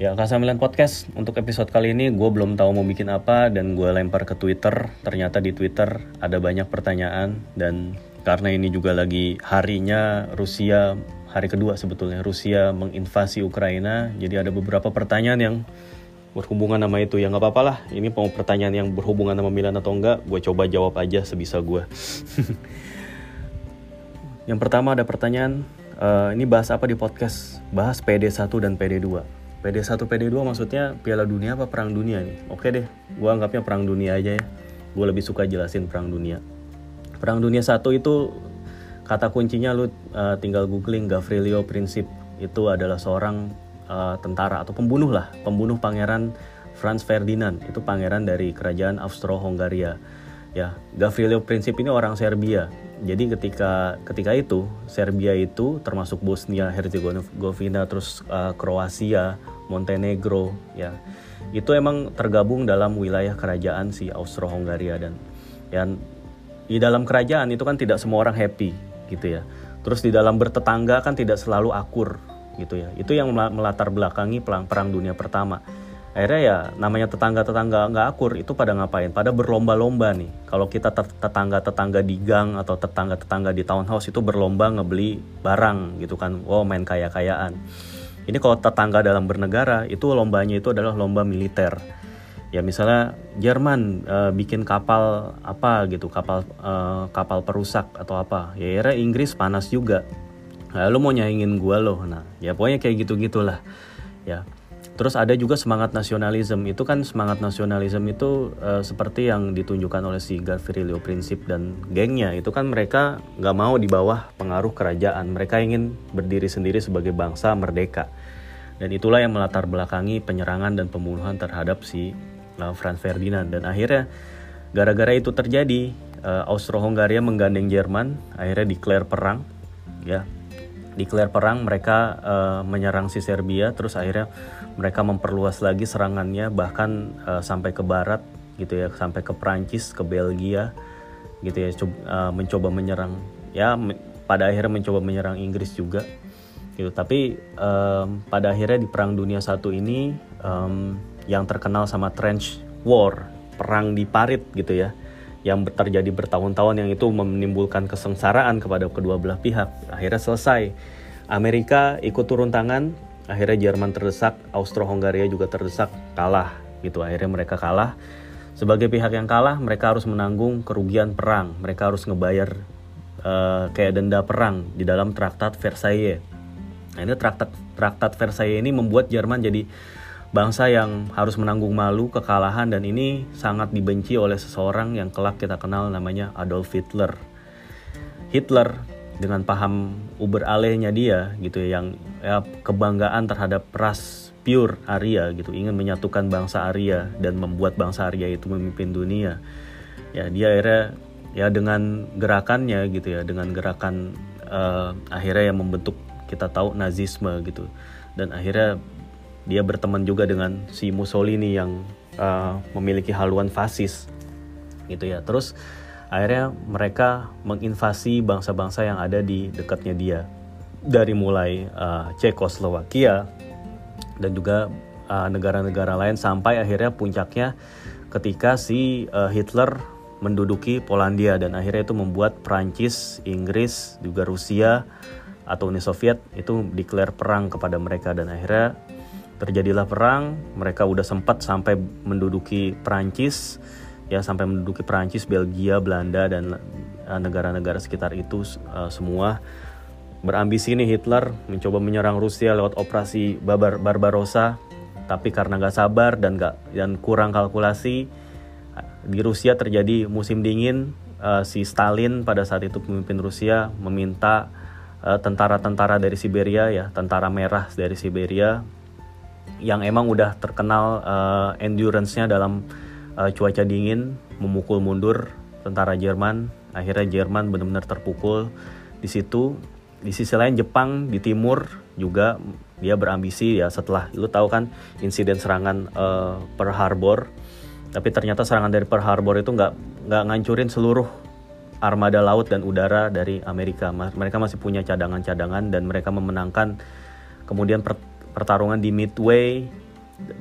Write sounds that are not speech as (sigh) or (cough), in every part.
Ya, K9 Podcast untuk episode kali ini gue belum tahu mau bikin apa dan gue lempar ke Twitter. Ternyata di Twitter ada banyak pertanyaan dan karena ini juga lagi harinya Rusia hari kedua sebetulnya Rusia menginvasi Ukraina. Jadi ada beberapa pertanyaan yang berhubungan sama itu ya nggak apa-apa lah. Ini mau pertanyaan yang berhubungan sama Milan atau enggak, gue coba jawab aja sebisa gue. (laughs) yang pertama ada pertanyaan, uh, ini bahas apa di podcast? Bahas PD1 dan PD2 PD1 PD2 maksudnya Piala Dunia apa Perang Dunia nih? Oke deh, gue anggapnya Perang Dunia aja ya. Gue lebih suka jelasin Perang Dunia. Perang Dunia satu itu kata kuncinya lu uh, tinggal googling Gavrilo Princip itu adalah seorang uh, tentara atau pembunuh lah, pembunuh pangeran Franz Ferdinand itu pangeran dari kerajaan Austro-Hungaria. Ya, Gavrilo Princip ini orang Serbia. Jadi ketika ketika itu Serbia itu termasuk Bosnia Herzegovina terus uh, Kroasia, Montenegro ya. Itu emang tergabung dalam wilayah kerajaan si Austro-Hungaria dan yang di dalam kerajaan itu kan tidak semua orang happy gitu ya. Terus di dalam bertetangga kan tidak selalu akur gitu ya. Itu yang melatar belakangi perang perang dunia pertama akhirnya ya namanya tetangga-tetangga nggak akur itu pada ngapain? Pada berlomba-lomba nih. Kalau kita tetangga-tetangga di gang atau tetangga-tetangga di townhouse itu berlomba ngebeli barang gitu kan. Wow main kaya-kayaan. Ini kalau tetangga dalam bernegara itu lombanya itu adalah lomba militer. Ya misalnya Jerman uh, bikin kapal apa gitu kapal uh, kapal perusak atau apa. Ya akhirnya Inggris panas juga. Nah, mau nyaingin gua loh. Nah ya pokoknya kayak gitu gitulah ya Terus ada juga semangat nasionalisme. Itu kan semangat nasionalisme itu uh, seperti yang ditunjukkan oleh si Gavrilo Princip dan gengnya. Itu kan mereka nggak mau di bawah pengaruh kerajaan. Mereka ingin berdiri sendiri sebagai bangsa merdeka. Dan itulah yang melatar belakangi penyerangan dan pembunuhan terhadap si uh, Franz Ferdinand. Dan akhirnya gara-gara itu terjadi, uh, Austro-Hungaria menggandeng Jerman, akhirnya declare perang. Ya, declare perang mereka uh, menyerang si Serbia terus akhirnya mereka memperluas lagi serangannya bahkan uh, sampai ke barat gitu ya sampai ke Prancis ke Belgia gitu ya coba, uh, eh, mencoba menyerang ya me pada akhirnya mencoba menyerang Inggris juga gitu tapi um, pada akhirnya di perang dunia satu ini um, yang terkenal sama trench war perang di parit gitu ya yang terjadi bertahun-tahun yang itu menimbulkan kesengsaraan kepada kedua belah pihak. Akhirnya selesai. Amerika ikut turun tangan, akhirnya Jerman terdesak, Austro-Hungaria juga terdesak, kalah gitu. Akhirnya mereka kalah. Sebagai pihak yang kalah, mereka harus menanggung kerugian perang. Mereka harus ngebayar uh, kayak denda perang di dalam Traktat Versailles. Nah, ini Traktat Traktat Versailles ini membuat Jerman jadi bangsa yang harus menanggung malu kekalahan dan ini sangat dibenci oleh seseorang yang kelak kita kenal namanya Adolf Hitler. Hitler dengan paham uber alehnya dia gitu ya yang ya, kebanggaan terhadap ras pure Arya gitu ingin menyatukan bangsa Arya dan membuat bangsa Arya itu memimpin dunia. Ya dia akhirnya ya dengan gerakannya gitu ya dengan gerakan uh, akhirnya yang membentuk kita tahu nazisme gitu. Dan akhirnya dia berteman juga dengan si Mussolini yang uh, memiliki haluan fasis gitu ya. Terus akhirnya mereka menginvasi bangsa-bangsa yang ada di dekatnya dia. Dari mulai uh, Cekoslowakia dan juga uh, negara-negara uh, lain sampai akhirnya puncaknya ketika si uh, Hitler menduduki Polandia dan akhirnya itu membuat Prancis, Inggris, juga Rusia atau Uni Soviet itu declare perang kepada mereka dan akhirnya terjadilah perang. Mereka udah sempat sampai menduduki Perancis ya sampai menduduki Perancis Belgia Belanda dan eh, negara-negara sekitar itu uh, semua berambisi nih Hitler mencoba menyerang Rusia lewat operasi Barbar Barbarossa. Tapi karena nggak sabar dan nggak dan kurang kalkulasi di Rusia terjadi musim dingin uh, si Stalin pada saat itu pemimpin Rusia meminta tentara-tentara uh, dari Siberia ya tentara merah dari Siberia yang emang udah terkenal uh, endurance-nya dalam uh, cuaca dingin memukul mundur tentara Jerman. Akhirnya Jerman benar-benar terpukul di situ. Di sisi lain Jepang di timur juga dia berambisi ya setelah lu tahu kan insiden serangan uh, Pearl Harbor. Tapi ternyata serangan dari Pearl Harbor itu nggak nggak ngancurin seluruh armada laut dan udara dari Amerika. Mereka masih punya cadangan-cadangan dan mereka memenangkan kemudian pertarungan di Midway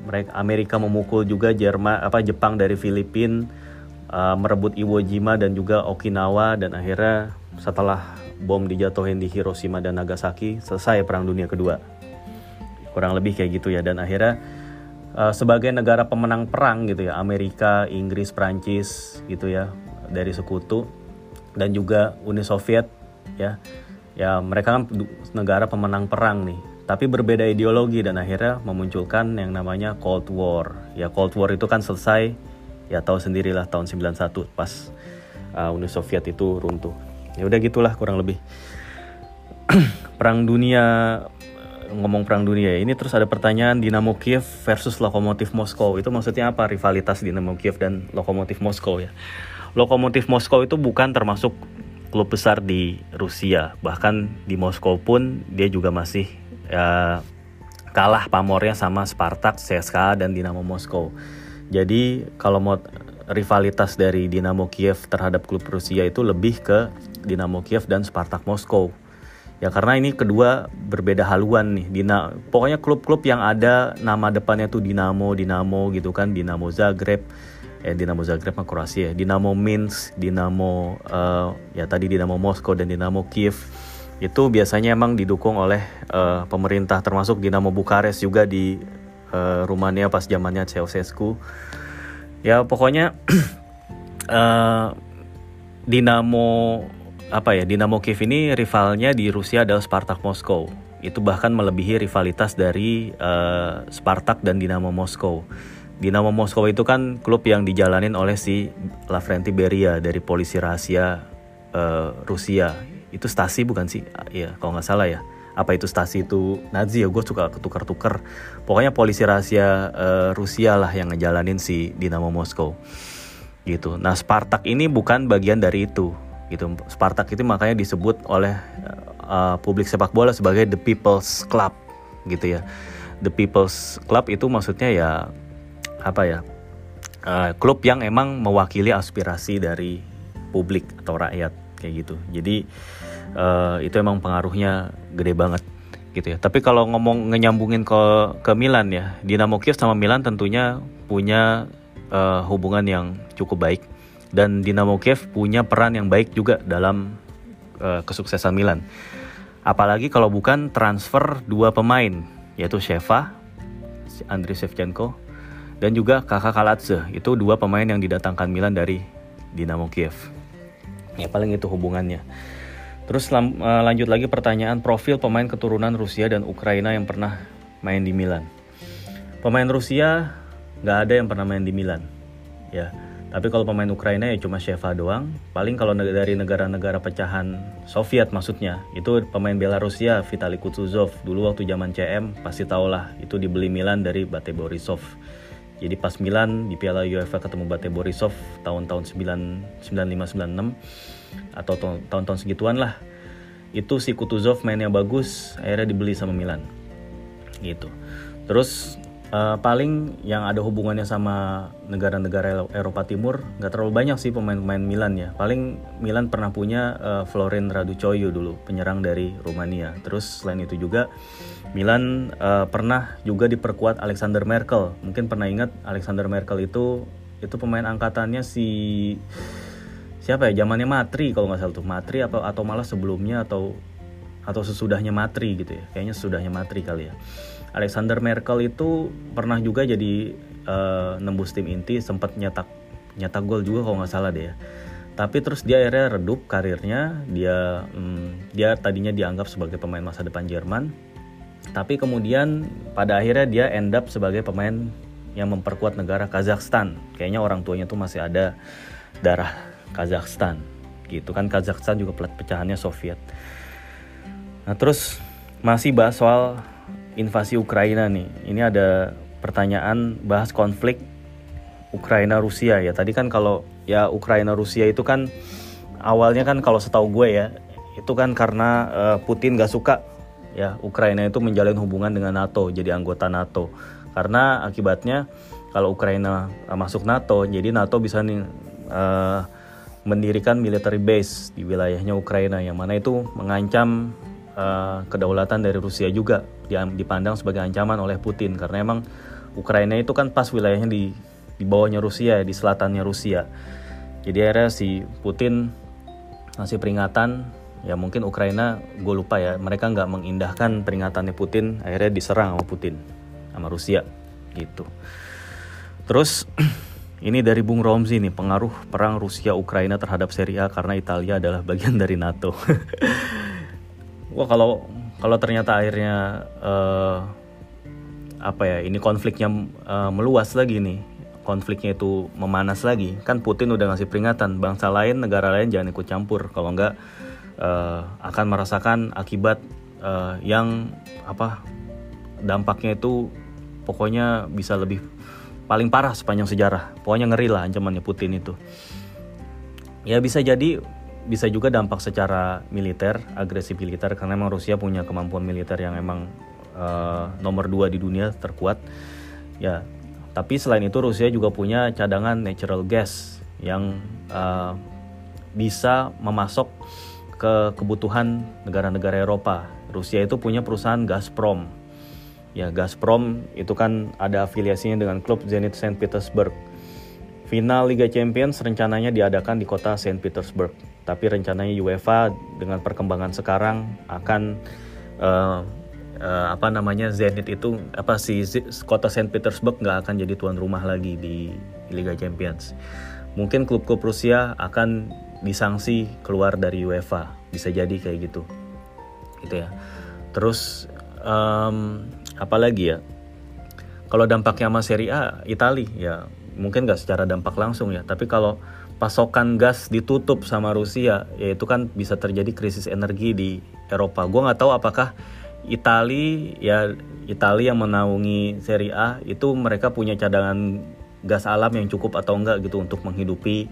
mereka Amerika memukul juga Jerman apa Jepang dari Filipina uh, merebut Iwo Jima dan juga Okinawa dan akhirnya setelah bom dijatuhin di Hiroshima dan Nagasaki selesai perang dunia kedua. Kurang lebih kayak gitu ya dan akhirnya uh, sebagai negara pemenang perang gitu ya Amerika Inggris Prancis gitu ya dari sekutu dan juga Uni Soviet ya. Ya mereka kan negara pemenang perang nih tapi berbeda ideologi dan akhirnya memunculkan yang namanya Cold War. Ya Cold War itu kan selesai ya tahu sendirilah tahun 91 pas uh, Uni Soviet itu runtuh. Ya udah gitulah kurang lebih. (clears throat) perang dunia ngomong perang dunia ini terus ada pertanyaan Dinamo Kiev versus Lokomotif Moskow itu maksudnya apa rivalitas Dinamo Kiev dan Lokomotif Moskow ya Lokomotif Moskow itu bukan termasuk klub besar di Rusia bahkan di Moskow pun dia juga masih ya, kalah pamornya sama Spartak, CSKA dan Dinamo Moskow. Jadi kalau mau rivalitas dari Dinamo Kiev terhadap klub Rusia itu lebih ke Dinamo Kiev dan Spartak Moskow. Ya karena ini kedua berbeda haluan nih. Dina, pokoknya klub-klub yang ada nama depannya tuh Dinamo, Dinamo gitu kan, Dinamo Zagreb, eh Dinamo Zagreb mah Kroasia, ya. Dinamo Minsk, Dinamo uh, ya tadi Dinamo Moskow dan Dinamo Kiev itu biasanya emang didukung oleh uh, pemerintah termasuk Dinamo Bukares juga di uh, Rumania pas zamannya Ceausescu. Ya pokoknya uh, (clears throat) Dinamo apa ya Dinamo Kiev ini rivalnya di Rusia adalah Spartak Moskow. Itu bahkan melebihi rivalitas dari uh, Spartak dan Dinamo Moskow. Dinamo Moskow itu kan klub yang dijalanin oleh si Lavrenti Beria dari polisi rahasia uh, Rusia itu stasi bukan sih? Ya kalau nggak salah ya. Apa itu stasi itu Nazi? Ya gue suka ketukar-tukar. Pokoknya polisi rahasia uh, Rusia lah yang ngejalanin si Dinamo Moskow. Gitu. Nah Spartak ini bukan bagian dari itu. Gitu. Spartak itu makanya disebut oleh uh, publik sepak bola sebagai the People's Club. Gitu ya. The People's Club itu maksudnya ya apa ya uh, klub yang emang mewakili aspirasi dari publik atau rakyat kayak gitu. Jadi uh, itu emang pengaruhnya gede banget gitu ya. Tapi kalau ngomong nyambungin ke ke Milan ya Dinamo Kiev sama Milan tentunya punya uh, hubungan yang cukup baik. Dan Dinamo Kiev punya peran yang baik juga dalam uh, kesuksesan Milan. Apalagi kalau bukan transfer dua pemain yaitu Sheva Andriy Shevchenko dan juga Kakak Kalatse itu dua pemain yang didatangkan Milan dari Dinamo Kiev. Ya paling itu hubungannya terus uh, lanjut lagi pertanyaan profil pemain keturunan Rusia dan Ukraina yang pernah main di Milan pemain Rusia nggak ada yang pernah main di Milan ya tapi kalau pemain Ukraina ya cuma Sheva doang. Paling kalau dari negara-negara pecahan Soviet maksudnya, itu pemain Belarusia Vitali Kutuzov. Dulu waktu zaman CM pasti tau lah, itu dibeli Milan dari Bate Borisov. Jadi pas Milan di Piala UEFA ketemu Bate Borisov tahun-tahun 95-96 atau tahun-tahun segituan lah. Itu si Kutuzov mainnya bagus, akhirnya dibeli sama Milan. Gitu. Terus uh, paling yang ada hubungannya sama negara-negara Eropa Timur nggak terlalu banyak sih pemain-pemain Milan ya. Paling Milan pernah punya uh, Florin Raducoyo dulu, penyerang dari Rumania. Terus selain itu juga Milan uh, pernah juga diperkuat Alexander Merkel. Mungkin pernah ingat Alexander Merkel itu itu pemain angkatannya si siapa ya? Zamannya Matri kalau nggak salah tuh. Matri atau atau malah sebelumnya atau atau sesudahnya Matri gitu ya. Kayaknya sesudahnya Matri kali ya. Alexander Merkel itu pernah juga jadi uh, nembus tim inti, sempat nyetak nyetak gol juga kalau nggak salah deh ya. Tapi terus dia akhirnya redup karirnya. Dia hmm, dia tadinya dianggap sebagai pemain masa depan Jerman tapi kemudian pada akhirnya dia end up sebagai pemain yang memperkuat negara Kazakhstan. Kayaknya orang tuanya tuh masih ada darah Kazakhstan. Gitu kan Kazakhstan juga pecahannya Soviet. Nah, terus masih bahas soal invasi Ukraina nih. Ini ada pertanyaan bahas konflik Ukraina Rusia ya. Tadi kan kalau ya Ukraina Rusia itu kan awalnya kan kalau setahu gue ya itu kan karena uh, Putin gak suka ya Ukraina itu menjalin hubungan dengan NATO jadi anggota NATO karena akibatnya kalau Ukraina uh, masuk NATO jadi NATO bisa nih uh, mendirikan military base di wilayahnya Ukraina yang mana itu mengancam uh, kedaulatan dari Rusia juga dipandang sebagai ancaman oleh Putin. Karena emang Ukraina itu kan pas wilayahnya di di bawahnya Rusia di selatannya Rusia. Jadi akhirnya si Putin ngasih peringatan ya mungkin Ukraina gue lupa ya mereka nggak mengindahkan peringatannya Putin akhirnya diserang sama Putin sama Rusia gitu. Terus (clears throat) ini dari Bung Romzi nih pengaruh perang Rusia Ukraina terhadap Serie A karena Italia adalah bagian dari NATO. (laughs) Wah kalau kalau ternyata akhirnya uh, apa ya ini konfliknya uh, meluas lagi nih konfliknya itu memanas lagi kan Putin udah ngasih peringatan bangsa lain negara lain jangan ikut campur. Kalau enggak uh, akan merasakan akibat uh, yang apa dampaknya itu pokoknya bisa lebih paling parah sepanjang sejarah pokoknya ngeri lah ancamannya Putin itu ya bisa jadi bisa juga dampak secara militer agresi militer karena memang Rusia punya kemampuan militer yang emang uh, nomor dua di dunia terkuat ya tapi selain itu Rusia juga punya cadangan natural gas yang uh, bisa memasok ke kebutuhan negara-negara Eropa. Rusia itu punya perusahaan Gazprom. Ya, Gazprom itu kan ada afiliasinya dengan klub Zenit Saint Petersburg. Final Liga Champions rencananya diadakan di kota Saint Petersburg. Tapi rencananya UEFA dengan perkembangan sekarang akan uh, uh, apa namanya Zenit itu apa si kota Saint Petersburg nggak akan jadi tuan rumah lagi di Liga Champions. Mungkin klub-klub Rusia akan disanksi keluar dari UEFA bisa jadi kayak gitu gitu ya terus um, apa lagi ya kalau dampaknya sama Serie A Itali ya mungkin nggak secara dampak langsung ya tapi kalau pasokan gas ditutup sama Rusia ya itu kan bisa terjadi krisis energi di Eropa. Gue nggak tahu apakah Itali ya Italia yang menaungi Serie A itu mereka punya cadangan gas alam yang cukup atau enggak gitu untuk menghidupi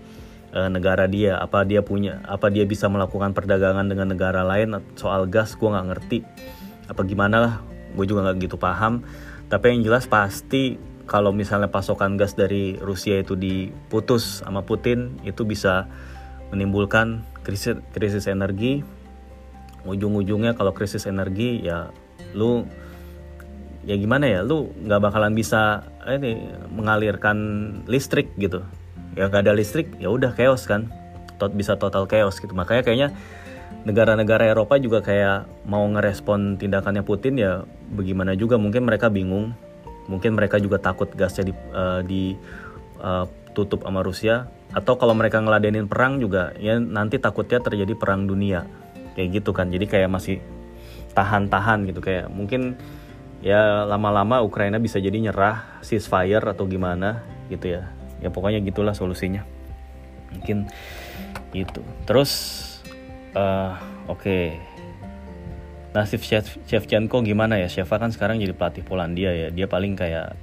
uh, negara dia. Apa dia punya apa dia bisa melakukan perdagangan dengan negara lain soal gas gue nggak ngerti. Apa gimana lah gue juga nggak gitu paham. Tapi yang jelas pasti kalau misalnya pasokan gas dari Rusia itu diputus sama Putin itu bisa menimbulkan krisis krisis energi. Ujung-ujungnya kalau krisis energi ya lu ya gimana ya lu nggak bakalan bisa ini mengalirkan listrik gitu. Ya gak ada listrik ya udah chaos kan. Tot bisa total chaos gitu. Makanya kayaknya negara-negara Eropa juga kayak mau ngerespon tindakannya Putin ya bagaimana juga? Mungkin mereka bingung. Mungkin mereka juga takut gasnya di, uh, di uh, tutup sama Rusia. Atau kalau mereka ngeladenin perang juga ya nanti takutnya terjadi perang dunia. Kayak gitu kan. Jadi kayak masih tahan-tahan gitu. Kayak mungkin ya lama-lama Ukraina bisa jadi nyerah ceasefire atau gimana gitu ya. Ya pokoknya gitulah solusinya. Mungkin gitu terus uh, oke. Okay. nasib Chef Shevchenko gimana ya? Sheva kan sekarang jadi pelatih Polandia ya. Dia paling kayak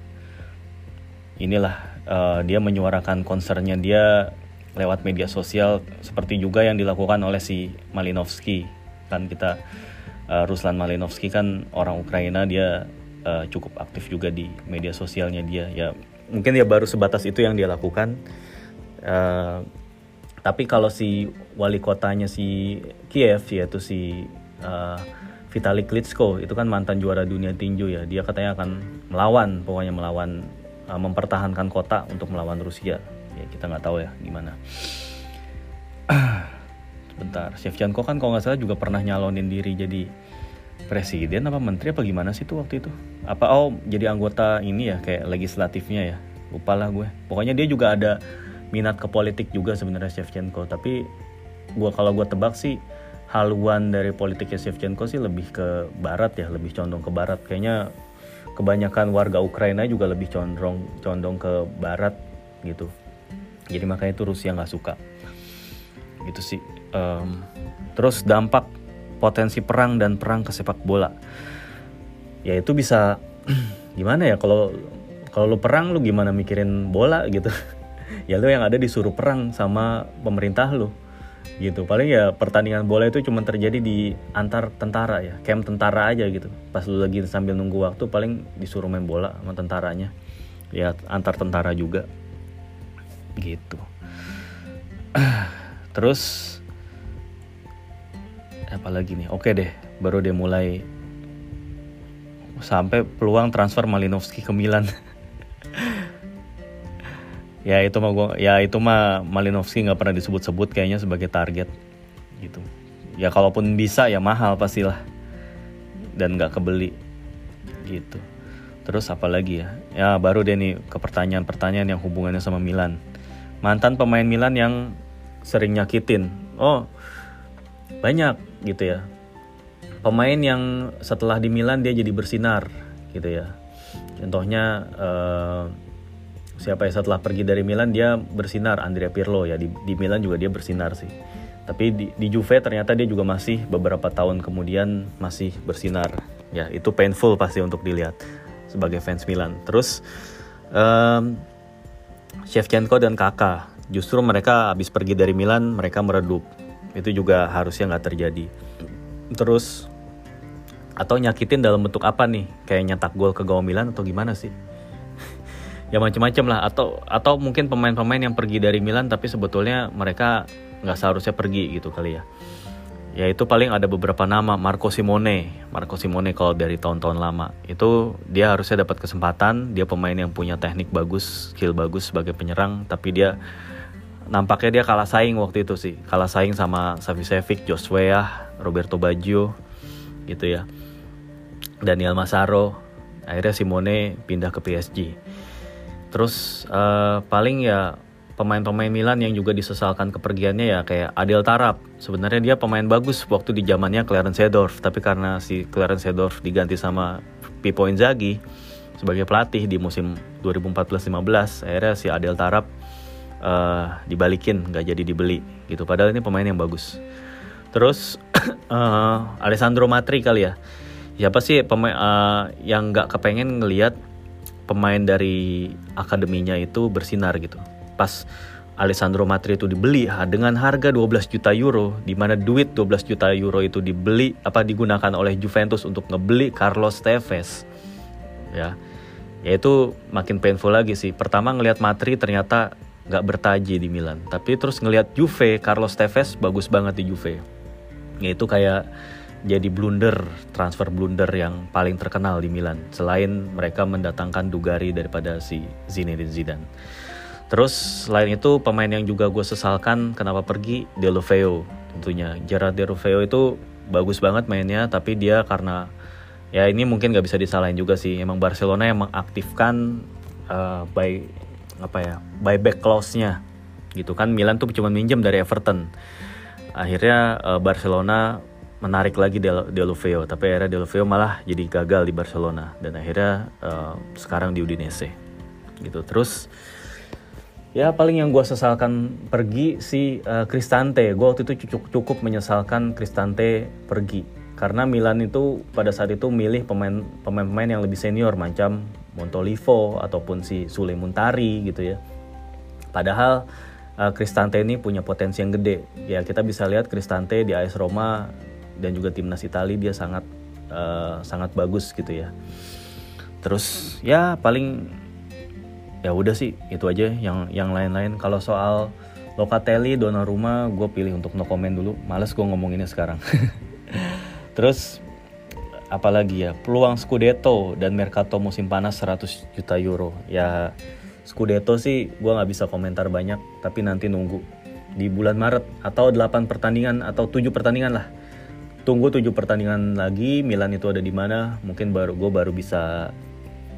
inilah uh, dia menyuarakan concernnya dia lewat media sosial seperti juga yang dilakukan oleh si Malinovsky kan kita uh, Ruslan Malinovsky kan orang Ukraina dia uh, cukup aktif juga di media sosialnya dia. Ya mungkin ya baru sebatas itu yang dia lakukan tapi kalau si wali kotanya si Kiev yaitu si uh, Vitali Klitschko itu kan mantan juara dunia tinju ya dia katanya akan melawan pokoknya melawan uh, mempertahankan kota untuk melawan Rusia. Ya kita nggak tahu ya gimana. (clears throat) Sebentar Shevchenko kan kalau nggak salah juga pernah nyalonin diri jadi presiden apa menteri apa gimana sih tuh waktu itu? Apa oh jadi anggota ini ya kayak legislatifnya ya? Lupa lah gue. Pokoknya dia juga ada minat ke politik juga sebenarnya Shevchenko. Tapi gue kalau gue tebak sih haluan dari politiknya Shevchenko sih lebih ke barat ya lebih condong ke barat. Kayaknya kebanyakan warga Ukraina juga lebih condong condong ke barat gitu. Jadi makanya itu Rusia nggak suka. Gitu sih. Um, terus dampak potensi perang dan perang ke sepak bola. Ya itu bisa (clears throat) gimana ya kalau kalau lu perang lu gimana mikirin bola gitu (laughs) ya lu yang ada disuruh perang sama pemerintah lu. Gitu. Paling ya pertandingan bola itu cuma terjadi di antar tentara ya camp tentara aja gitu. Pas lu lagi sambil nunggu waktu paling disuruh main bola sama tentaranya. Ya antar tentara juga. Gitu. (clears throat) Terus apalagi nih? Oke deh baru dia mulai sampai peluang transfer Malinovski ke Milan (laughs) ya itu mah gua ya itu mah Malinovski nggak pernah disebut-sebut kayaknya sebagai target gitu. Ya kalaupun bisa ya mahal pastilah. Dan nggak kebeli gitu. Terus apa lagi ya? Ya baru deh nih ke pertanyaan-pertanyaan yang hubungannya sama Milan. Mantan pemain Milan yang sering nyakitin. Oh banyak gitu ya. Pemain yang setelah di Milan dia jadi bersinar gitu ya. Contohnya uh, siapa ya setelah pergi dari Milan dia bersinar Andrea Pirlo ya. Di, di Milan juga dia bersinar sih. Tapi di, di Juve ternyata dia juga masih beberapa tahun kemudian masih bersinar. Ya itu painful pasti untuk dilihat sebagai fans Milan. Terus um, Shevchenko dan Kakak justru mereka habis pergi dari Milan mereka meredup. Itu juga harusnya nggak terjadi. Terus atau nyakitin dalam bentuk apa nih? Kayak nyetak gol ke gawang Milan atau gimana sih ya macam-macam lah. Atau atau mungkin pemain-pemain yang pergi dari Milan tapi sebetulnya mereka nggak seharusnya pergi gitu kali ya. Ya itu paling ada beberapa nama Marco Simone. Marco Simone kalau dari tahun-tahun lama. Itu dia harusnya dapat kesempatan. Dia pemain yang punya teknik bagus skill bagus sebagai penyerang tapi dia nampaknya dia kalah saing waktu itu sih. Kalah saing sama Savicevic Joshua Roberto Baggio gitu ya. Daniel Masaro akhirnya Simone pindah ke PSG Terus uh, paling ya pemain-pemain Milan yang juga disesalkan kepergiannya ya kayak Adel Tarap. Sebenarnya dia pemain bagus waktu di zamannya Clarence Seedorf, tapi karena si Clarence Seedorf diganti sama Pippo Inzaghi sebagai pelatih di musim 2014-15, akhirnya si Adel Tarap uh, dibalikin, nggak jadi dibeli gitu. Padahal ini pemain yang bagus. Terus uh, (clears throat) Alessandro Matri kali ya. Siapa sih pemain uh, yang nggak kepengen ngelihat pemain dari akademinya itu bersinar gitu. Pas Alessandro Matri itu dibeli dengan harga 12 juta euro, di mana duit 12 juta euro itu dibeli apa digunakan oleh Juventus untuk ngebeli Carlos Tevez. Ya. Ya itu makin painful lagi sih. Pertama ngelihat Matri ternyata nggak bertaji di Milan, tapi terus ngelihat Juve, Carlos Tevez bagus banget di Juve. Ya itu kayak jadi blunder transfer blunder yang paling terkenal di Milan selain mereka mendatangkan Dugari daripada si Zinedine Zidane. Terus selain itu pemain yang juga gue sesalkan kenapa pergi? Deulofeu tentunya. Gerard Deulofeu itu bagus banget mainnya tapi dia karena ya ini mungkin gak bisa disalahin juga sih emang Barcelona yang mengaktifkan uh, by apa ya buyback clause-nya. Gitu kan Milan tuh cuma minjem dari Everton. Akhirnya uh, Barcelona menarik lagi Del Deulofeu tapi akhirnya Deulofeu malah jadi gagal di Barcelona dan akhirnya uh, sekarang di Udinese gitu. Terus ya paling yang gue sesalkan pergi si uh, Cristante. Gue waktu itu cukup cukup menyesalkan Cristante pergi karena Milan itu pada saat itu milih pemain pemain-pemain yang lebih senior macam Montolivo ataupun si Sule Muntari gitu ya. Padahal uh, Cristante ini punya potensi yang gede. Ya kita bisa lihat Cristante di AS Roma dan juga timnas Italia dia sangat uh, sangat bagus gitu ya. Terus ya paling ya udah sih itu aja yang yang lain-lain. Kalau soal Locatelli Donnarumma gue pilih untuk no comment dulu. Males gue ngomonginnya sekarang. (laughs) Terus apalagi ya peluang Scudetto dan Mercato musim panas 100 juta euro. Ya Scudetto sih gue nggak bisa komentar banyak tapi nanti nunggu di bulan Maret atau 8 pertandingan atau 7 pertandingan lah tunggu tujuh pertandingan lagi Milan itu ada di mana? Mungkin baru gue baru bisa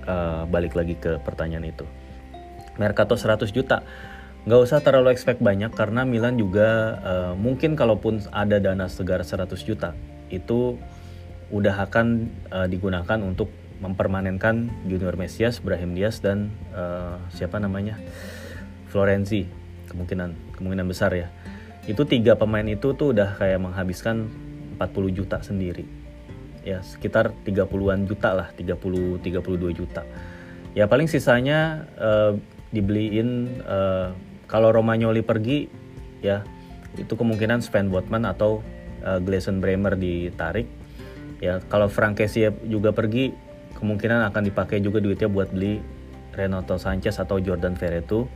uh, balik lagi ke pertanyaan itu. Mercato 100 juta. Nggak usah terlalu expect banyak karena Milan juga uh, mungkin kalaupun ada dana segar 100 juta itu udah akan uh, digunakan untuk mempermanenkan Junior Mesias, Brahim Diaz dan uh, siapa namanya? Florenzi. Kemungkinan kemungkinan besar ya. Itu tiga pemain itu tuh udah kayak menghabiskan 40 juta sendiri. Ya sekitar 30-an juta lah 30 32 juta. Ya paling sisanya uh, dibeliin uh, kalau Romagnoli pergi ya itu kemungkinan Sven Botman atau uh, Gleison Bremer ditarik. Ya kalau Frank Kessie juga pergi kemungkinan akan dipakai juga duitnya buat beli Renato Sanchez atau Jordan Verretu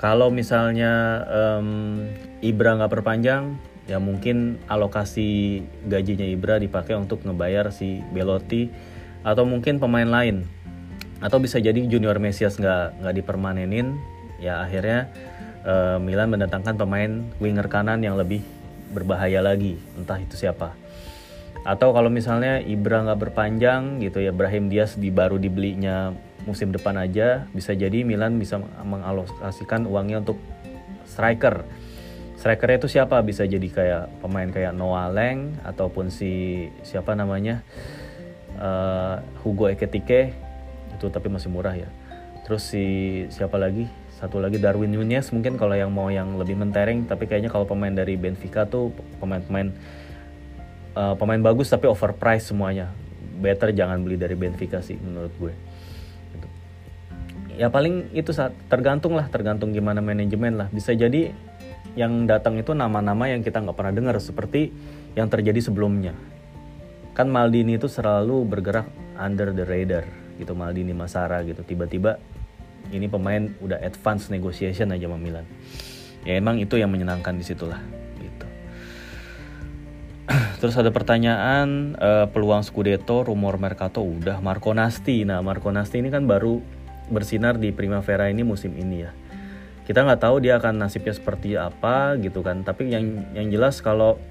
kalau misalnya um, Ibra nggak perpanjang ya mungkin alokasi gajinya Ibra dipakai untuk ngebayar si Belotti atau mungkin pemain lain. Atau bisa jadi Junior Mesias nggak nggak dipermanenin. Ya akhirnya uh, Milan mendatangkan pemain winger kanan yang lebih berbahaya lagi. Entah itu siapa. Atau kalau misalnya Ibra nggak berpanjang gitu ya Brahim Diaz di baru dibelinya musim depan aja bisa jadi Milan bisa mengalokasikan uangnya untuk striker strikernya itu siapa? Bisa jadi kayak pemain kayak Noah Leng ataupun si siapa namanya? Uh, Hugo Eketike. Itu tapi masih murah ya. Terus si siapa lagi? Satu lagi Darwin Nunez. Mungkin kalau yang mau yang lebih mentereng tapi kayaknya kalau pemain dari Benfica tuh pemain-pemain uh, pemain bagus tapi overpriced semuanya. Better jangan beli dari Benfica sih menurut gue. Gitu. ya paling itu saat tergantung lah tergantung gimana manajemen lah. Bisa jadi yang datang itu nama-nama yang kita nggak pernah dengar seperti yang terjadi sebelumnya. Kan Maldini itu selalu bergerak under the radar gitu Maldini Masara gitu. Tiba-tiba ini pemain udah advance negotiation aja sama Milan. Ya emang itu yang menyenangkan di situlah gitu. (clears throat) Terus ada pertanyaan uh, peluang Scudetto, rumor Mercato udah Marco Nasti. Nah, Marco Nasti ini kan baru bersinar di Primavera ini musim ini ya kita nggak tahu dia akan nasibnya seperti apa gitu kan. Tapi yang yang jelas kalau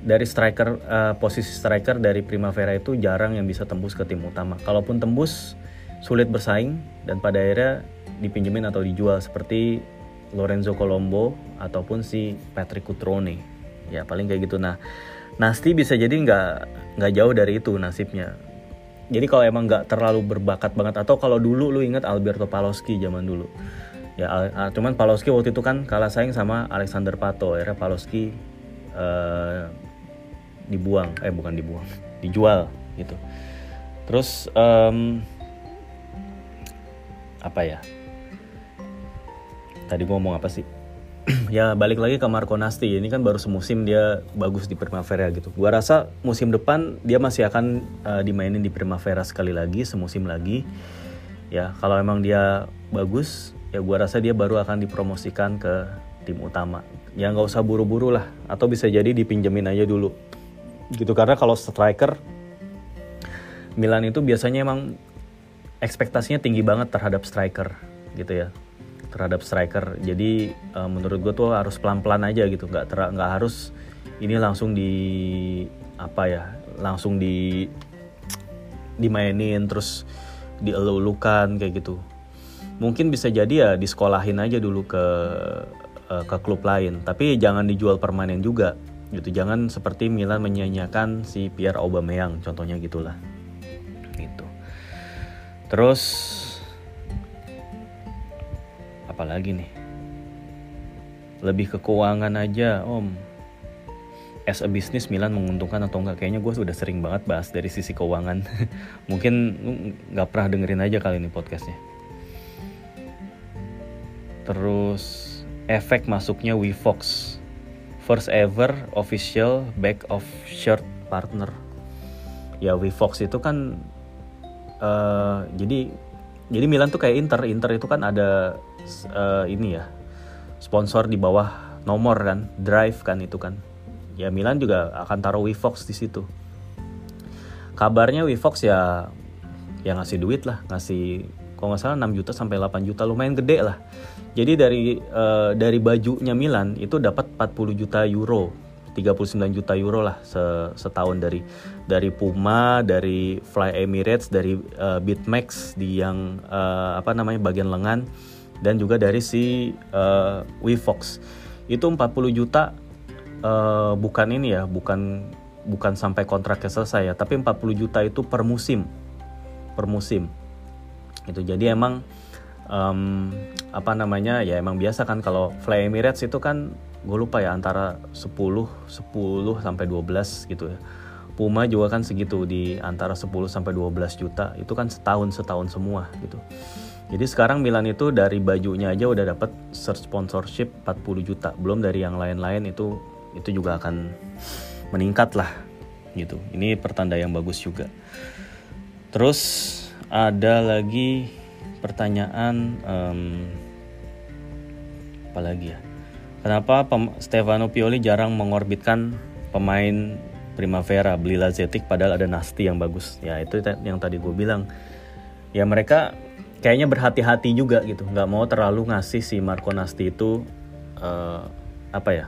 dari striker uh, posisi striker dari Primavera itu jarang yang bisa tembus ke tim utama. Kalaupun tembus sulit bersaing dan pada akhirnya dipinjemin atau dijual seperti Lorenzo Colombo ataupun si Patrick Cutrone. Ya paling kayak gitu. Nah Nasti bisa jadi nggak nggak jauh dari itu nasibnya. Jadi kalau emang nggak terlalu berbakat banget atau kalau dulu lu inget Alberto Paloschi zaman dulu ya uh, cuman Palowski waktu itu kan kalah saing sama Alexander Pato. Akhirnya Palowski uh, dibuang. Eh bukan dibuang (laughs) dijual gitu. Terus um, apa ya? Tadi gue ngomong apa sih? (clears throat) Ya balik lagi ke Marco Nasti. Ini kan baru semusim dia bagus di Primavera gitu. Gua rasa musim depan dia masih akan uh, dimainin di Primavera sekali lagi semusim lagi. Ya kalau emang dia bagus ya gue rasa dia baru akan dipromosikan ke tim utama. Ya nggak usah buru-buru lah. Atau bisa jadi dipinjemin aja dulu. Gitu karena kalau striker Milan itu biasanya emang ekspektasinya tinggi banget terhadap striker gitu ya. Terhadap striker. Jadi uh, menurut gue tuh harus pelan-pelan aja gitu. Nggak nggak harus ini langsung di apa ya langsung di dimainin terus dielulukan kayak gitu mungkin bisa jadi ya disekolahin aja dulu ke uh, ke klub lain. Tapi jangan dijual permanen juga. Gitu jangan seperti Milan menyanyiakan si Pierre Aubameyang contohnya gitulah. Gitu. Terus apalagi nih? Lebih ke keuangan aja om. As a business Milan menguntungkan atau enggak? Kayaknya gue sudah sering banget bahas dari sisi keuangan. (laughs) Mungkin nggak pernah dengerin aja kali ini podcastnya terus efek masuknya WeFox first ever official back of shirt partner. Ya WeFox itu kan uh, jadi jadi Milan tuh kayak Inter. Inter itu kan ada uh, ini ya sponsor di bawah nomor kan drive kan itu kan. Ya Milan juga akan taruh WeFox di situ. Kabarnya WeFox ya ya ngasih duit lah ngasih kalau nggak salah 6 juta sampai 8 juta lumayan gede lah jadi dari uh, dari bajunya Milan itu dapat 40 juta euro, 39 juta euro lah setahun dari dari Puma, dari Fly Emirates, dari uh, Bitmax di yang uh, apa namanya bagian lengan dan juga dari si uh, WeFox. Itu 40 juta uh, bukan ini ya, bukan bukan sampai kontraknya selesai ya, tapi 40 juta itu per musim. Per musim. Itu jadi emang um, apa namanya ya emang biasa kan kalau Fly Emirates itu kan gue lupa ya antara 10 10 sampai 12 gitu ya. Puma juga kan segitu di antara 10 sampai 12 juta itu kan setahun setahun semua gitu. Jadi sekarang Milan itu dari bajunya aja udah dapat search sponsorship 40 juta. Belum dari yang lain-lain itu itu juga akan meningkat lah gitu. Ini pertanda yang bagus juga. Terus ada lagi pertanyaan um, apa lagi ya? Kenapa Stefano Pioli jarang mengorbitkan pemain Primavera? Beli Lazetic padahal ada Nasti yang bagus. Ya itu yang tadi gue bilang. Ya mereka kayaknya berhati-hati juga gitu. Nggak mau terlalu ngasih si Marco Nasti itu uh, apa ya?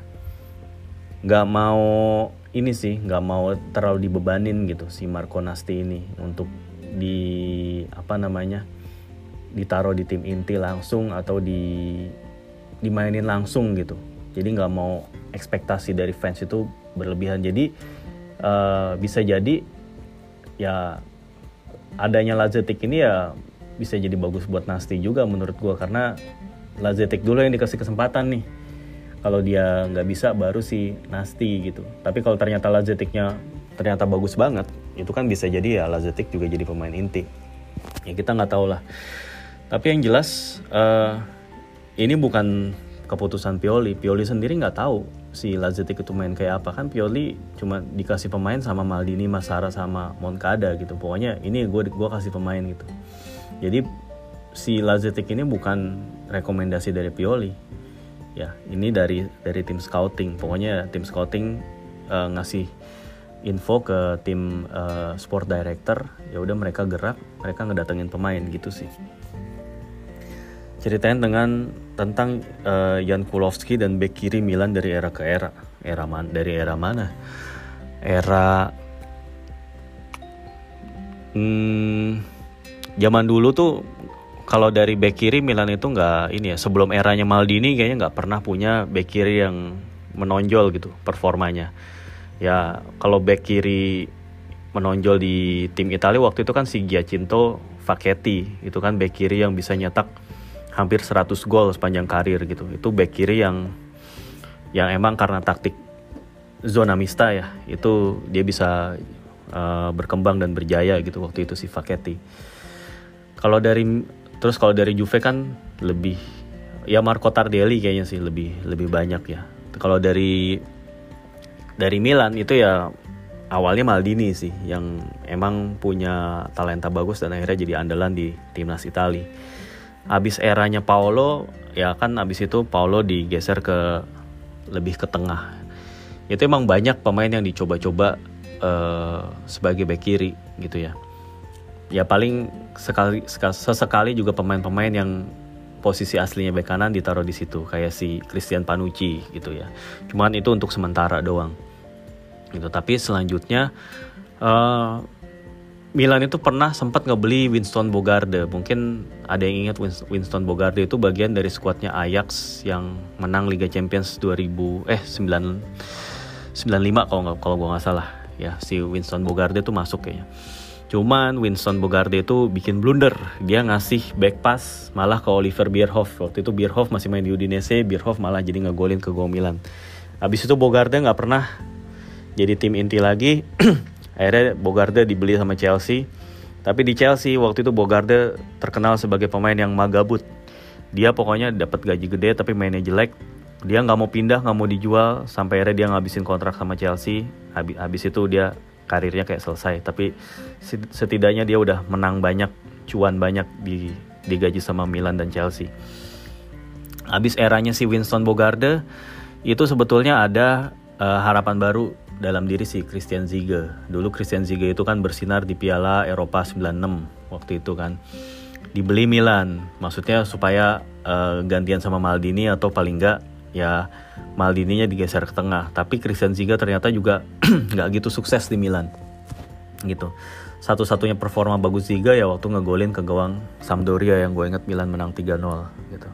Nggak mau ini sih nggak mau terlalu dibebanin gitu si Marco Nasti ini untuk di apa namanya ditaruh di tim inti langsung atau di dimainin langsung gitu. Jadi nggak mau ekspektasi dari fans itu berlebihan. Jadi uh, bisa jadi ya adanya Lazetik ini ya bisa jadi bagus buat Nasti juga menurut gue karena Lazetik dulu yang dikasih kesempatan nih. Kalau dia nggak bisa baru si Nasti gitu. Tapi kalau ternyata Lazetiknya ternyata bagus banget itu kan bisa jadi ya Lazetik juga jadi pemain inti. Ya kita nggak tahu lah. Tapi yang jelas uh, ini bukan keputusan Pioli. Pioli sendiri nggak tahu si Lazetik itu main kayak apa. Kan Pioli cuma dikasih pemain sama Maldini Masara sama Moncada gitu. Pokoknya ini gue gua kasih pemain gitu. Jadi si Lazetic ini bukan rekomendasi dari Pioli. Ya, ini dari dari tim scouting. Pokoknya tim scouting uh, ngasih info ke tim uh, sport director, ya udah mereka gerak, mereka ngedatengin pemain gitu sih. Ceritain dengan tentang uh, Jan Kulowski dan bek kiri Milan dari era ke era. Era man dari era mana? Era hmm, zaman dulu tuh kalau dari back kiri Milan itu nggak ini ya sebelum eranya Maldini kayaknya nggak pernah punya back kiri yang menonjol gitu performanya ya kalau back kiri menonjol di tim Italia waktu itu kan si Giacinto Facchetti itu kan back kiri yang bisa nyetak hampir 100 gol sepanjang karir gitu itu back kiri yang yang emang karena taktik zona mista ya itu dia bisa uh, berkembang dan berjaya gitu waktu itu si Facchetti kalau dari terus kalau dari Juve kan lebih ya Marco Tardelli kayaknya sih lebih lebih banyak ya. Kalau dari dari Milan itu ya awalnya Maldini sih yang emang punya talenta bagus dan akhirnya jadi andalan di timnas Italia. Abis eranya Paolo ya kan abis itu Paolo digeser ke lebih ke tengah. Itu emang banyak pemain yang dicoba-coba uh, sebagai back kiri gitu ya ya paling sekali sesekali juga pemain-pemain yang posisi aslinya bek kanan ditaruh di situ kayak si Christian Panucci gitu ya. Cuman itu untuk sementara doang. Gitu. Tapi selanjutnya uh, Milan itu pernah sempat ngebeli Winston Bogarde. Mungkin ada yang ingat Winston Bogarde itu bagian dari skuadnya Ajax yang menang Liga Champions 2000 eh 9 95 kalau nggak kalau gue nggak salah ya si Winston Bogarde itu masuk kayaknya. Cuman Winston Bogarde itu bikin blunder. Dia ngasih back pass malah ke Oliver Bierhoff. Waktu itu Bierhoff masih main di Udinese, Bierhoff malah jadi ngegolin ke gol Milan. Habis itu Bogarde nggak pernah jadi tim inti lagi. (clears throat) Akhirnya Bogarde dibeli sama Chelsea. Tapi di Chelsea waktu itu Bogarde terkenal sebagai pemain yang magabut. Dia pokoknya dapat gaji gede tapi mainnya jelek. Dia nggak mau pindah, nggak mau dijual sampai akhirnya dia ngabisin kontrak sama Chelsea. Habis, habis itu dia karirnya kayak selesai tapi setidaknya dia udah menang banyak cuan banyak di digaji sama Milan dan Chelsea abis eranya si Winston Bogarde itu sebetulnya ada uh, harapan baru dalam diri si Christian Ziege dulu Christian Ziege itu kan bersinar di Piala Eropa 96 waktu itu kan. Dibeli Milan. Maksudnya supaya uh, gantian sama Maldini atau paling enggak ya Maldininya digeser ke tengah. Tapi Christian Ziga ternyata juga (clears throat) nggak gitu sukses di Milan. Gitu. Satu-satunya performa bagus Ziga ya waktu ngegolin ke gawang Sampdoria yang gue inget Milan menang 3-0 gitu.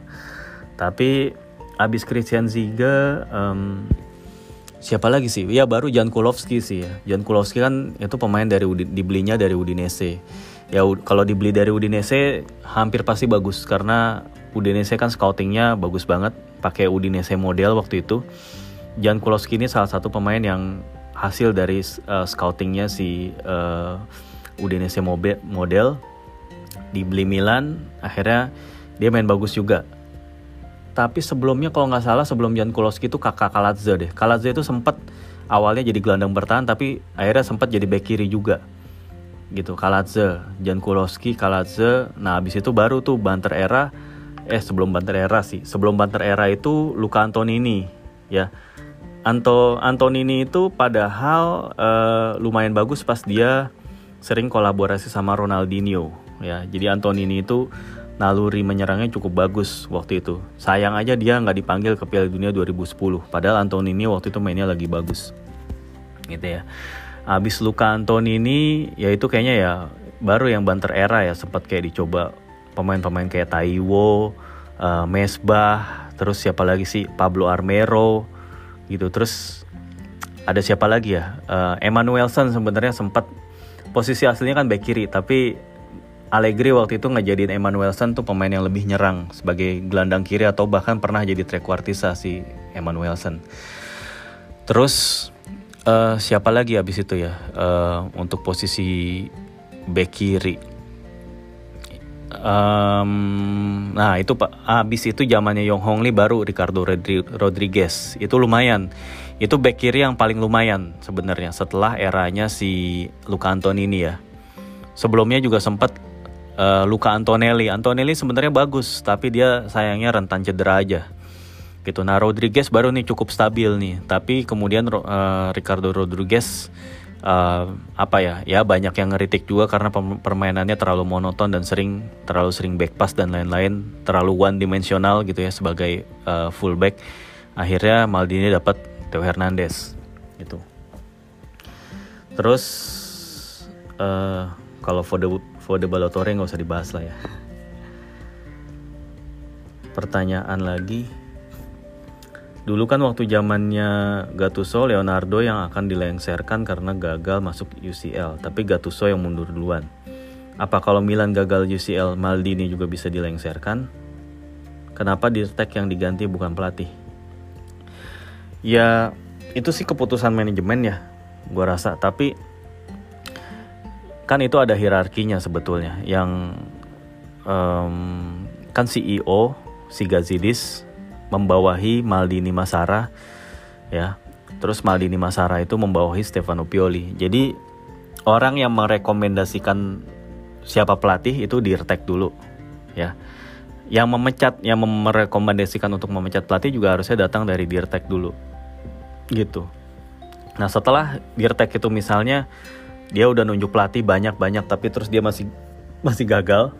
Tapi abis Christian Ziga um, siapa lagi sih? Ya baru Jan Kulowski sih ya. Jan Kulowski kan itu pemain dari dibelinya dari Udinese. Ya kalau dibeli dari Udinese hampir pasti bagus. Karena Udinese kan scoutingnya bagus banget. Pakai Udinese model waktu itu. Jan Kulowski ini salah satu pemain yang hasil dari uh, scoutingnya si uh, Udinese model. Dibeli Milan akhirnya dia main bagus juga tapi sebelumnya kalau nggak salah sebelum Jan Kulowski itu kakak Kaladze deh. Kaladze itu sempat awalnya jadi gelandang bertahan tapi akhirnya sempat jadi back kiri juga. Gitu Kaladze Jan Kulowski Kaladze. Nah abis itu baru tuh Banter era. Eh sebelum Banter era sih. Sebelum Banter era itu Luka Antonini ya. Anto Antonini itu padahal uh, lumayan bagus pas dia sering kolaborasi sama Ronaldinho ya. Jadi Antonini itu naluri menyerangnya cukup bagus waktu itu. Sayang aja dia nggak dipanggil ke Piala Dunia 2010. Padahal Antonini waktu itu mainnya lagi bagus. Gitu ya. Abis Luka Antonini ya itu kayaknya ya baru yang banter era ya sempat kayak dicoba pemain-pemain kayak Taiwo, uh, Mesbah, terus siapa lagi sih Pablo Armero gitu. Terus ada siapa lagi ya? Uh, Emmanuelson sebenarnya sempat posisi aslinya kan back kiri tapi Allegri waktu itu ngejadiin Emmanuelson tuh pemain yang lebih nyerang sebagai gelandang kiri atau bahkan pernah jadi trequartisa si Emmanuelson. Terus uh, siapa lagi abis itu ya uh, untuk posisi back kiri? Um, nah itu pak abis itu zamannya Yong Hong Lee baru Ricardo Rodriguez itu lumayan itu back kiri yang paling lumayan sebenarnya setelah eranya si Luca Antonini ya sebelumnya juga sempat uh, Luka Antonelli. Antonelli sebenarnya bagus, tapi dia sayangnya rentan cedera aja. Gitu. Nah Rodriguez baru nih cukup stabil nih, tapi kemudian uh, Ricardo Rodriguez uh, apa ya? Ya banyak yang ngeritik juga karena permainannya terlalu monoton dan sering terlalu sering back pass dan lain-lain, terlalu one dimensional gitu ya sebagai uh, fullback. Akhirnya Maldini dapat Theo Hernandez gitu. Terus uh, kalau for for the Balotore nggak usah dibahas lah ya pertanyaan lagi Dulu kan waktu zamannya Gattuso, Leonardo yang akan dilengserkan karena gagal masuk UCL, tapi Gattuso yang mundur duluan. Apa kalau Milan gagal UCL, Maldini juga bisa dilengserkan? Kenapa Dirtek yang diganti bukan pelatih? Ya, itu sih keputusan manajemen ya, gue rasa. Tapi kan itu ada hierarkinya sebetulnya. Yang um, kan CEO si Gazidis membawahi Maldini Masara ya. Terus Maldini Masara itu membawahi Stefano Pioli. Jadi orang yang merekomendasikan siapa pelatih itu dirtek dulu ya. Yang memecat yang merekomendasikan untuk memecat pelatih juga harusnya datang dari dirtek dulu gitu. Nah setelah dirtek itu misalnya dia udah nunjuk pelatih banyak-banyak tapi terus dia masih masih gagal.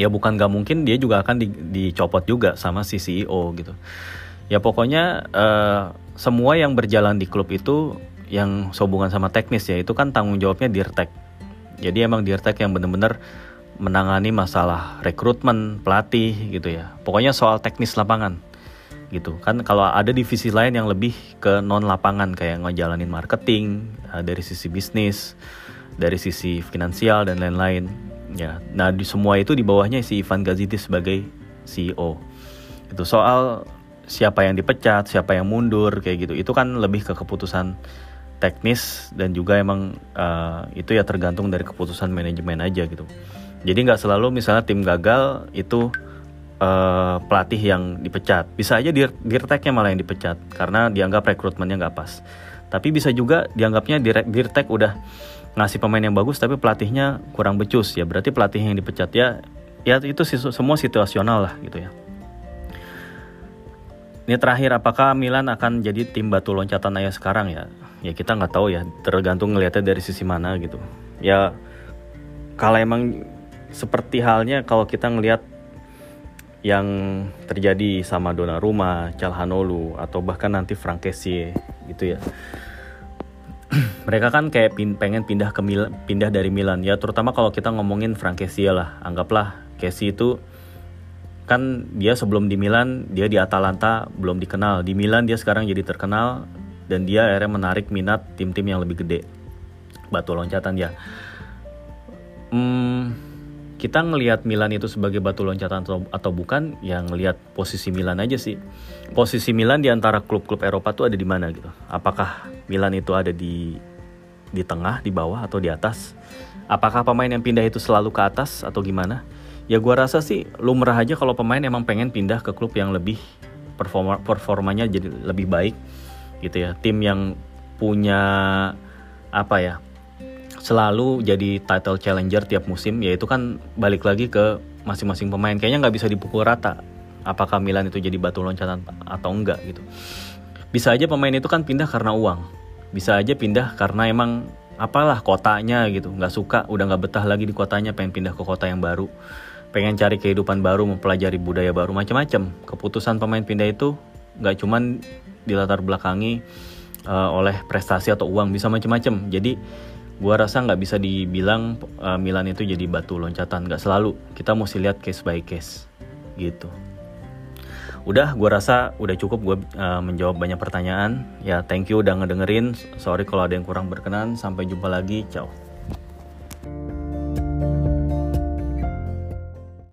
Ya bukan gak mungkin dia juga akan di, dicopot juga sama si CEO gitu. Ya pokoknya uh, semua yang berjalan di klub itu yang sehubungan sama teknis ya itu kan tanggung jawabnya Dirtek. Jadi emang Dirtek yang bener-bener menangani masalah rekrutmen pelatih gitu ya. Pokoknya soal teknis lapangan gitu. Kan kalau ada divisi lain yang lebih ke non lapangan kayak ngejalanin marketing eh, dari sisi bisnis dari sisi finansial dan lain-lain. Ya. Nah di semua itu di bawahnya si Ivan Gazidis sebagai CEO itu soal siapa yang dipecat siapa yang mundur kayak gitu. Itu kan lebih ke keputusan teknis dan juga emang uh, itu ya tergantung dari keputusan manajemen aja gitu. Jadi nggak selalu misalnya tim gagal itu uh, pelatih yang dipecat. Bisa aja dir dirteknya malah yang dipecat karena dianggap rekrutmennya nggak pas. Tapi bisa juga dianggapnya dirtek udah ngasih pemain yang bagus tapi pelatihnya kurang becus ya berarti pelatih yang dipecat ya ya itu semua situasional lah gitu ya. Ini terakhir apakah Milan akan jadi tim batu loncatan ayah sekarang ya? Ya kita nggak tahu ya tergantung ngelihatnya dari sisi mana gitu. Ya kalau emang seperti halnya kalau kita ngelihat yang terjadi sama Donnarumma, Calhanoglu atau bahkan nanti Frank gitu ya. (clears throat) Mereka kan kayak pin, pengen pindah ke Mil, pindah dari Milan ya, terutama kalau kita ngomongin Frank lah. Anggaplah Kessie itu kan dia sebelum di Milan dia di Atalanta belum dikenal. Di Milan dia sekarang jadi terkenal dan dia akhirnya menarik minat tim-tim yang lebih gede. Batu loncatan ya. Hmm, kita ngelihat Milan itu sebagai batu loncatan atau, atau bukan, yang ngelihat posisi Milan aja sih. Posisi Milan di antara klub-klub Eropa tuh ada di mana gitu? Apakah Milan itu ada di di tengah, di bawah atau di atas? Apakah pemain yang pindah itu selalu ke atas atau gimana? Ya gua rasa sih lumrah aja kalau pemain emang pengen pindah ke klub yang lebih performa performanya jadi lebih baik gitu ya. Tim yang punya apa ya? Selalu jadi title challenger tiap musim yaitu kan balik lagi ke masing-masing pemain. Kayaknya nggak bisa dipukul rata apakah Milan itu jadi batu loncatan atau enggak gitu. Bisa aja pemain itu kan pindah karena uang. Bisa aja pindah karena emang apalah kotanya gitu nggak suka udah nggak betah lagi di kotanya pengen pindah ke kota yang baru. Pengen cari kehidupan baru mempelajari budaya baru macam-macam. Keputusan pemain pindah itu nggak cuman dilatar belakangi uh, oleh prestasi atau uang bisa macam-macam. Jadi gua rasa nggak bisa dibilang uh, Milan itu jadi batu loncatan. Nggak selalu. Kita mesti lihat case by case. Gitu. Udah gue rasa udah cukup. Gue uh, menjawab banyak pertanyaan. Ya thank you udah ngedengerin. Sorry kalau ada yang kurang berkenan. Sampai jumpa lagi. Ciao